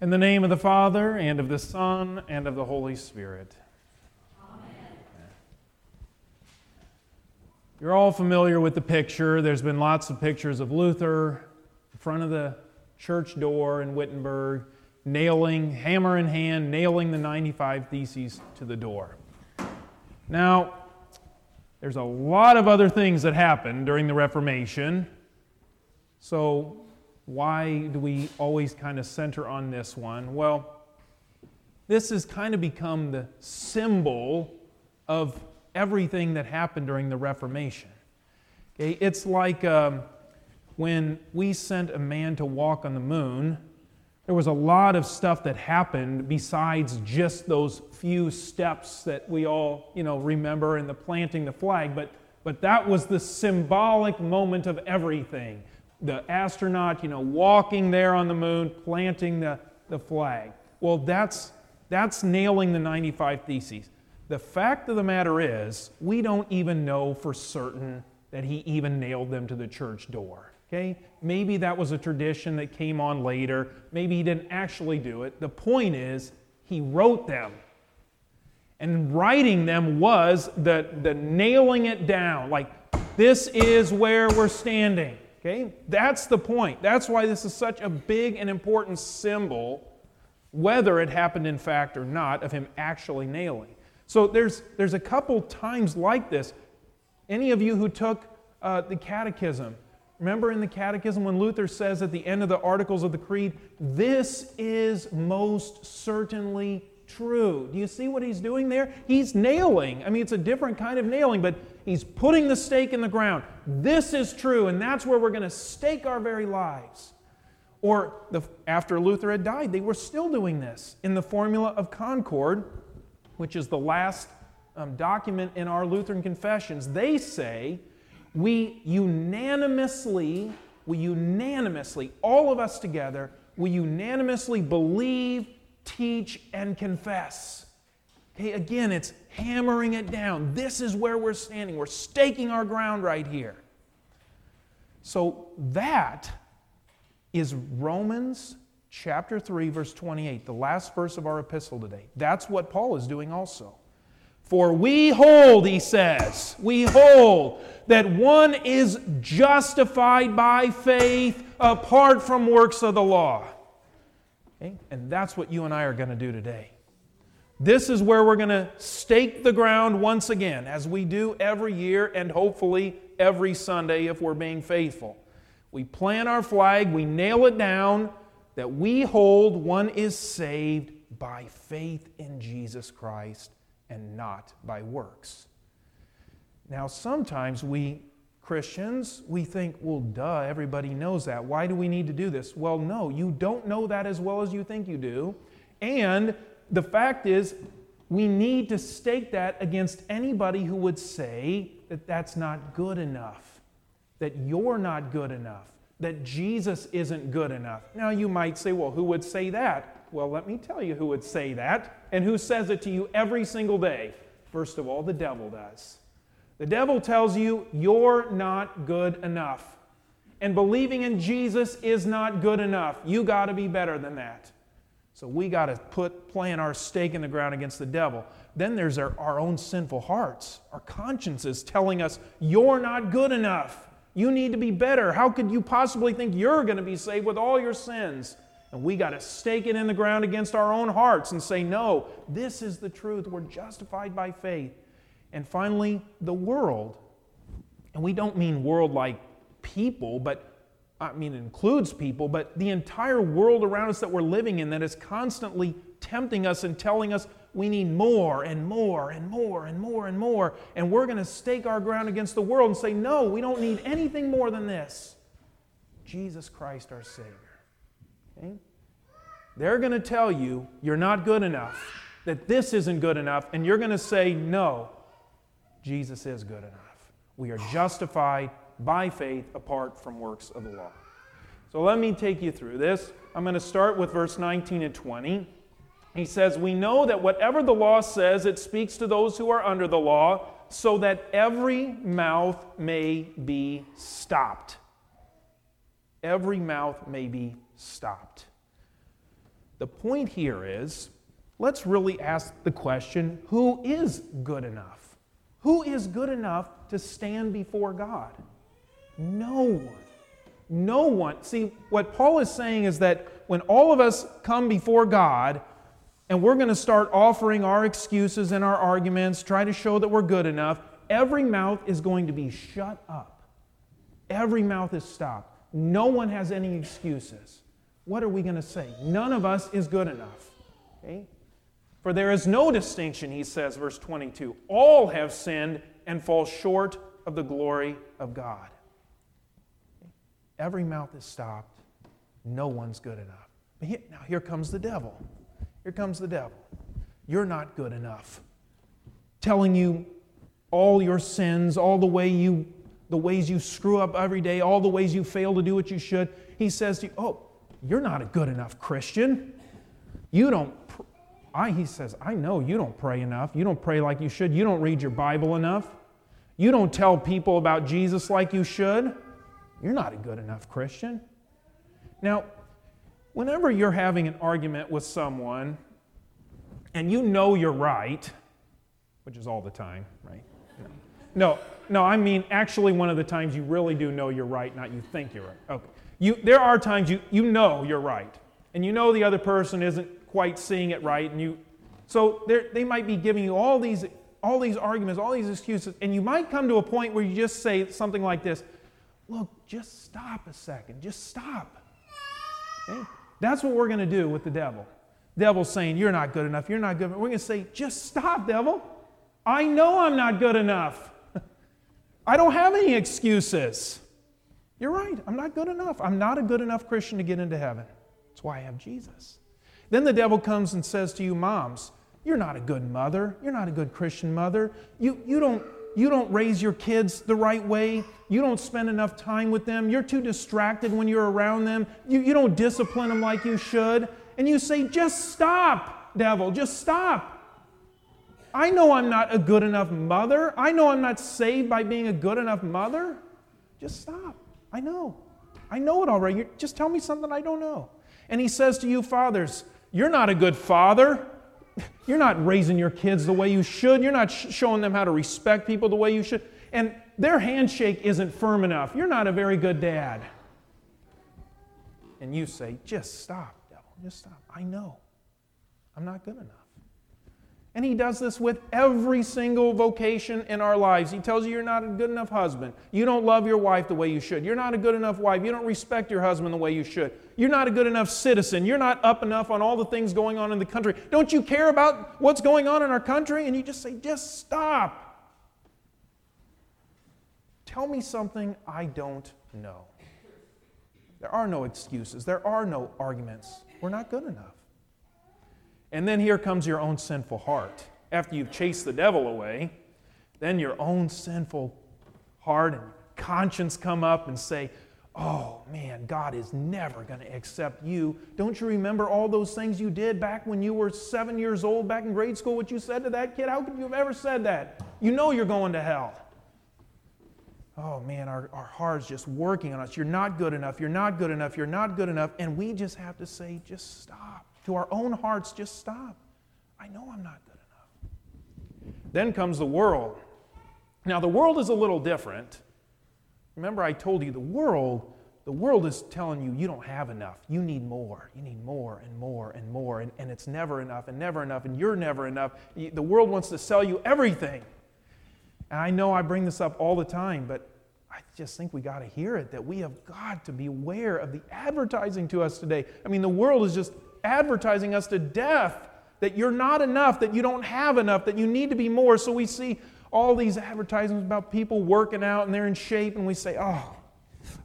In the name of the Father, and of the Son, and of the Holy Spirit. Amen. You're all familiar with the picture. There's been lots of pictures of Luther in front of the church door in Wittenberg, nailing, hammer in hand, nailing the 95 Theses to the door. Now, there's a lot of other things that happened during the Reformation. So, why do we always kind of center on this one? Well, this has kind of become the symbol of everything that happened during the Reformation. Okay, it's like um, when we sent a man to walk on the moon, there was a lot of stuff that happened besides just those few steps that we all, you know, remember in the planting the flag, but but that was the symbolic moment of everything the astronaut, you know, walking there on the moon, planting the, the flag. Well, that's, that's nailing the 95 Theses. The fact of the matter is, we don't even know for certain that he even nailed them to the church door. Okay? Maybe that was a tradition that came on later. Maybe he didn't actually do it. The point is, he wrote them. And writing them was the, the nailing it down. Like, this is where we're standing. Okay? That's the point. That's why this is such a big and important symbol, whether it happened in fact or not, of him actually nailing. So there's, there's a couple times like this. Any of you who took uh, the catechism, remember in the catechism when Luther says at the end of the Articles of the Creed, this is most certainly true. Do you see what he's doing there? He's nailing. I mean, it's a different kind of nailing, but he's putting the stake in the ground. This is true, and that's where we're going to stake our very lives. Or the, after Luther had died, they were still doing this in the Formula of Concord, which is the last um, document in our Lutheran confessions. They say, we unanimously, we unanimously, all of us together, we unanimously believe teach, and confess. Okay, again, it's hammering it down. This is where we're standing. We're staking our ground right here. So that is Romans chapter 3, verse 28, the last verse of our epistle today. That's what Paul is doing also. For we hold, he says, we hold that one is justified by faith apart from works of the law. Okay? And that's what you and I are going to do today. This is where we're going to stake the ground once again, as we do every year and hopefully every Sunday if we're being faithful. We plant our flag, we nail it down that we hold one is saved by faith in Jesus Christ and not by works. Now, sometimes we Christians, we think, well, duh, everybody knows that. Why do we need to do this? Well, no, you don't know that as well as you think you do. And the fact is, we need to stake that against anybody who would say that that's not good enough, that you're not good enough, that Jesus isn't good enough. Now, you might say, well, who would say that? Well, let me tell you who would say that and who says it to you every single day. First of all, the devil does. The devil tells you you're not good enough. And believing in Jesus is not good enough. You got to be better than that. So we got to put plant our stake in the ground against the devil. Then there's our, our own sinful hearts, our consciences telling us you're not good enough. You need to be better. How could you possibly think you're going to be saved with all your sins? And we got to stake it in the ground against our own hearts and say, no, this is the truth. We're justified by faith. And finally, the world. And we don't mean world like people, but I mean, it includes people, but the entire world around us that we're living in that is constantly tempting us and telling us we need more and more and more and more and more. And we're going to stake our ground against the world and say, no, we don't need anything more than this Jesus Christ, our Savior. Okay? They're going to tell you you're not good enough, that this isn't good enough, and you're going to say, no, Jesus is good enough. We are justified by faith apart from works of the law. So let me take you through this. I'm going to start with verse 19 and 20. He says, We know that whatever the law says, it speaks to those who are under the law, so that every mouth may be stopped. Every mouth may be stopped. The point here is let's really ask the question who is good enough? Who is good enough to stand before God? No one. No one. See, what Paul is saying is that when all of us come before God and we're going to start offering our excuses and our arguments, try to show that we're good enough, every mouth is going to be shut up. Every mouth is stopped. No one has any excuses. What are we going to say? None of us is good enough. Okay? For there is no distinction, he says, verse 22. All have sinned and fall short of the glory of God. Every mouth is stopped. No one's good enough. But here, now here comes the devil. Here comes the devil. You're not good enough. Telling you all your sins, all the way you the ways you screw up every day, all the ways you fail to do what you should. He says to you, "Oh, you're not a good enough Christian. You don't I he says, "I know you don't pray enough. You don't pray like you should. You don't read your Bible enough. You don't tell people about Jesus like you should. You're not a good enough Christian." Now, whenever you're having an argument with someone and you know you're right, which is all the time, right? No, no, I mean actually one of the times you really do know you're right, not you think you're right. Okay. You, there are times you, you know you're right, and you know the other person isn't quite seeing it right, and you so they might be giving you all these all these arguments, all these excuses, and you might come to a point where you just say something like this: "Look, just stop a second, just stop." Okay? That's what we're going to do with the devil. Devil's saying, You're not good enough. You're not good enough. We're going to say, Just stop, devil. I know I'm not good enough. I don't have any excuses. You're right. I'm not good enough. I'm not a good enough Christian to get into heaven. That's why I have Jesus. Then the devil comes and says to you, Moms, you're not a good mother. You're not a good Christian mother. You, you, don't, you don't raise your kids the right way. You don't spend enough time with them. You're too distracted when you're around them. You, you don't discipline them like you should. And you say, Just stop, devil, just stop. I know I'm not a good enough mother. I know I'm not saved by being a good enough mother. Just stop. I know. I know it already. You're, just tell me something I don't know. And he says to you, fathers, You're not a good father. You're not raising your kids the way you should. You're not sh- showing them how to respect people the way you should. And their handshake isn't firm enough. You're not a very good dad. And you say, just stop, devil. Just stop. I know. I'm not good enough. And he does this with every single vocation in our lives. He tells you you're not a good enough husband. You don't love your wife the way you should. You're not a good enough wife. You don't respect your husband the way you should. You're not a good enough citizen. You're not up enough on all the things going on in the country. Don't you care about what's going on in our country? And you just say, just stop. Tell me something I don't know. There are no excuses, there are no arguments. We're not good enough. And then here comes your own sinful heart. After you've chased the devil away, then your own sinful heart and conscience come up and say, Oh man, God is never going to accept you. Don't you remember all those things you did back when you were seven years old, back in grade school, what you said to that kid? How could you have ever said that? You know you're going to hell. Oh man, our, our heart's just working on us. You're not good enough. You're not good enough. You're not good enough. And we just have to say, just stop to our own hearts, just stop. I know I'm not good enough. Then comes the world. Now, the world is a little different. Remember, I told you the world, the world is telling you you don't have enough. You need more. You need more and more and more. And, and it's never enough and never enough, and you're never enough. The world wants to sell you everything. And I know I bring this up all the time, but I just think we got to hear it that we have got to be aware of the advertising to us today. I mean, the world is just advertising us to death that you're not enough, that you don't have enough, that you need to be more. So we see all these advertisements about people working out and they're in shape, and we say, oh,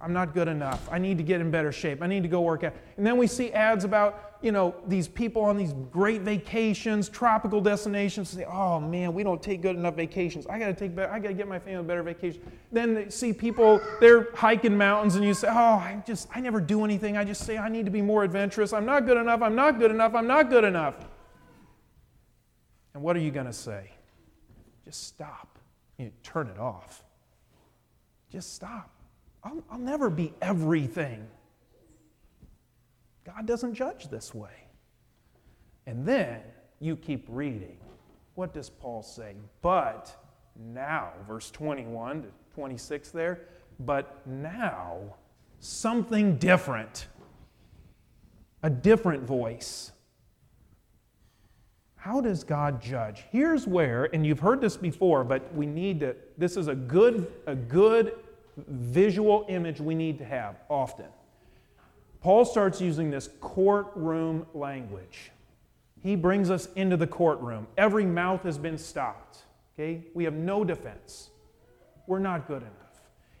I'm not good enough. I need to get in better shape. I need to go work out. And then we see ads about, you know, these people on these great vacations, tropical destinations. Say, oh man, we don't take good enough vacations. I got to take better. I got to get my family a better vacation. Then they see people they're hiking mountains, and you say, oh, I just I never do anything. I just say I need to be more adventurous. I'm not good enough. I'm not good enough. I'm not good enough. And what are you to say? Just stop. You turn it off. Just stop. I'll, I'll never be everything. God doesn't judge this way. And then you keep reading. What does Paul say? But now, verse 21 to 26 there, but now something different, a different voice. How does God judge? Here's where, and you've heard this before, but we need to, this is a good, a good visual image we need to have often. Paul starts using this courtroom language. He brings us into the courtroom. Every mouth has been stopped. Okay? We have no defense. We're not good enough.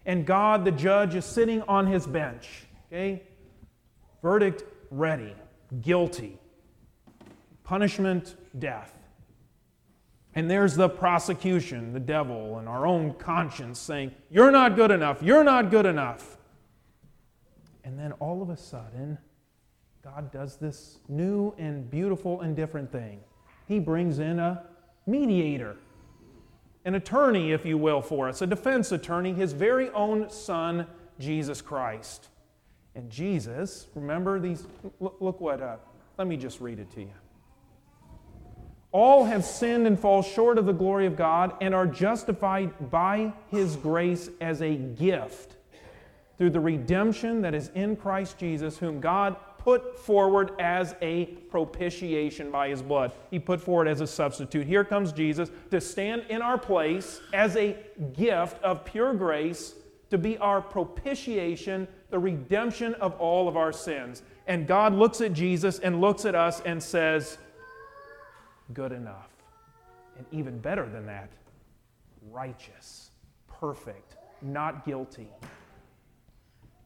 And God, the judge, is sitting on his bench. Okay? Verdict ready. Guilty. Punishment, death. And there's the prosecution, the devil, and our own conscience saying, You're not good enough. You're not good enough. And then all of a sudden, God does this new and beautiful and different thing. He brings in a mediator, an attorney, if you will, for us, a defense attorney, his very own son, Jesus Christ. And Jesus, remember these, look, what, uh, let me just read it to you. All have sinned and fall short of the glory of God and are justified by his grace as a gift through the redemption that is in Christ Jesus, whom God put forward as a propitiation by his blood. He put forward as a substitute. Here comes Jesus to stand in our place as a gift of pure grace to be our propitiation, the redemption of all of our sins. And God looks at Jesus and looks at us and says, Good enough. And even better than that, righteous, perfect, not guilty.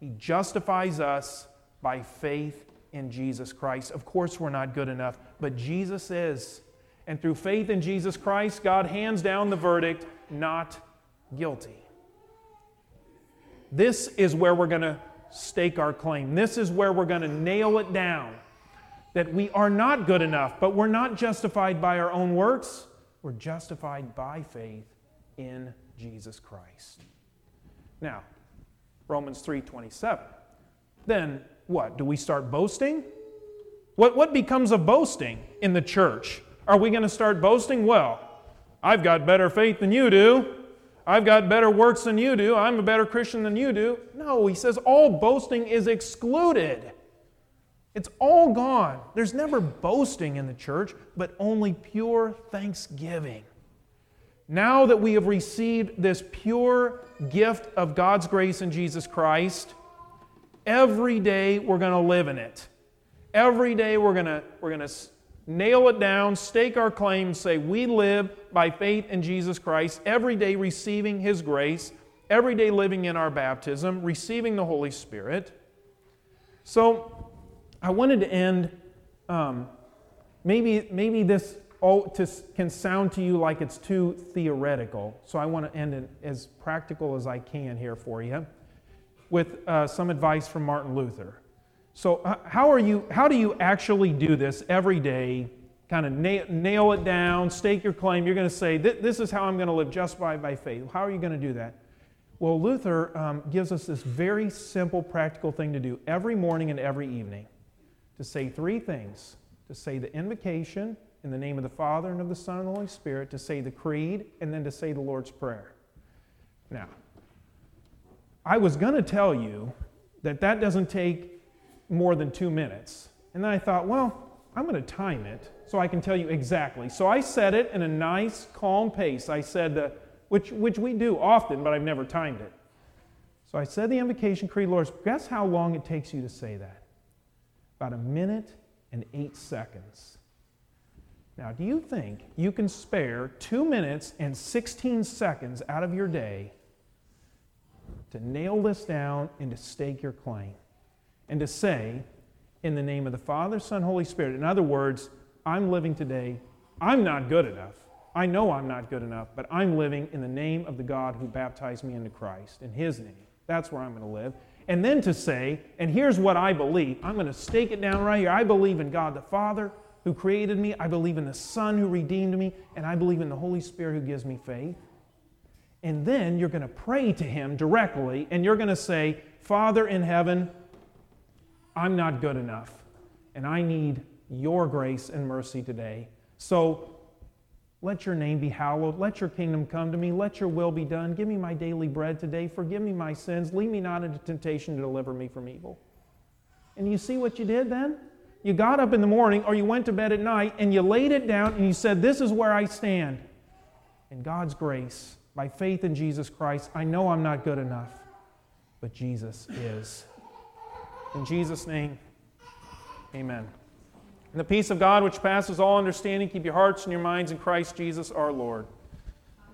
He justifies us by faith in Jesus Christ. Of course, we're not good enough, but Jesus is. And through faith in Jesus Christ, God hands down the verdict not guilty. This is where we're going to stake our claim. This is where we're going to nail it down that we are not good enough, but we're not justified by our own works. We're justified by faith in Jesus Christ. Now, Romans 3:27. Then what? Do we start boasting? What, what becomes of boasting in the church? Are we going to start boasting? Well, I've got better faith than you do. I've got better works than you do. I'm a better Christian than you do. No, he says all boasting is excluded. It's all gone. There's never boasting in the church, but only pure thanksgiving. Now that we have received this pure gift of God's grace in Jesus Christ, every day we're going to live in it. Every day we're going to, we're going to nail it down, stake our claim, say we live by faith in Jesus Christ, every day receiving His grace, every day living in our baptism, receiving the Holy Spirit. So I wanted to end. Um, maybe, maybe this all to, can sound to you like it's too theoretical, so I want to end it as practical as I can here for you with uh, some advice from Martin Luther. So, uh, how, are you, how do you actually do this every day? Kind of nail, nail it down, stake your claim. You're going to say, This is how I'm going to live justified by faith. How are you going to do that? Well, Luther um, gives us this very simple, practical thing to do every morning and every evening to say three things to say the invocation, in the name of the Father and of the Son and the Holy Spirit to say the creed and then to say the Lord's Prayer. Now, I was going to tell you that that doesn't take more than two minutes. And then I thought, well, I'm going to time it so I can tell you exactly. So I said it in a nice, calm pace. I said, uh, which, which we do often, but I've never timed it. So I said the invocation creed, Lord's. guess how long it takes you to say that? About a minute and eight seconds. Now, do you think you can spare two minutes and 16 seconds out of your day to nail this down and to stake your claim? And to say, in the name of the Father, Son, Holy Spirit, in other words, I'm living today, I'm not good enough. I know I'm not good enough, but I'm living in the name of the God who baptized me into Christ, in His name. That's where I'm going to live. And then to say, and here's what I believe I'm going to stake it down right here. I believe in God the Father, who created me, I believe in the Son who redeemed me, and I believe in the Holy Spirit who gives me faith. And then you're going to pray to Him directly, and you're going to say, Father in heaven, I'm not good enough, and I need your grace and mercy today. So let your name be hallowed. Let your kingdom come to me. Let your will be done. Give me my daily bread today. Forgive me my sins. Lead me not into temptation to deliver me from evil. And you see what you did then? You got up in the morning or you went to bed at night and you laid it down and you said, This is where I stand. In God's grace, by faith in Jesus Christ, I know I'm not good enough, but Jesus is. In Jesus' name, amen. And the peace of God, which passes all understanding, keep your hearts and your minds in Christ Jesus our Lord.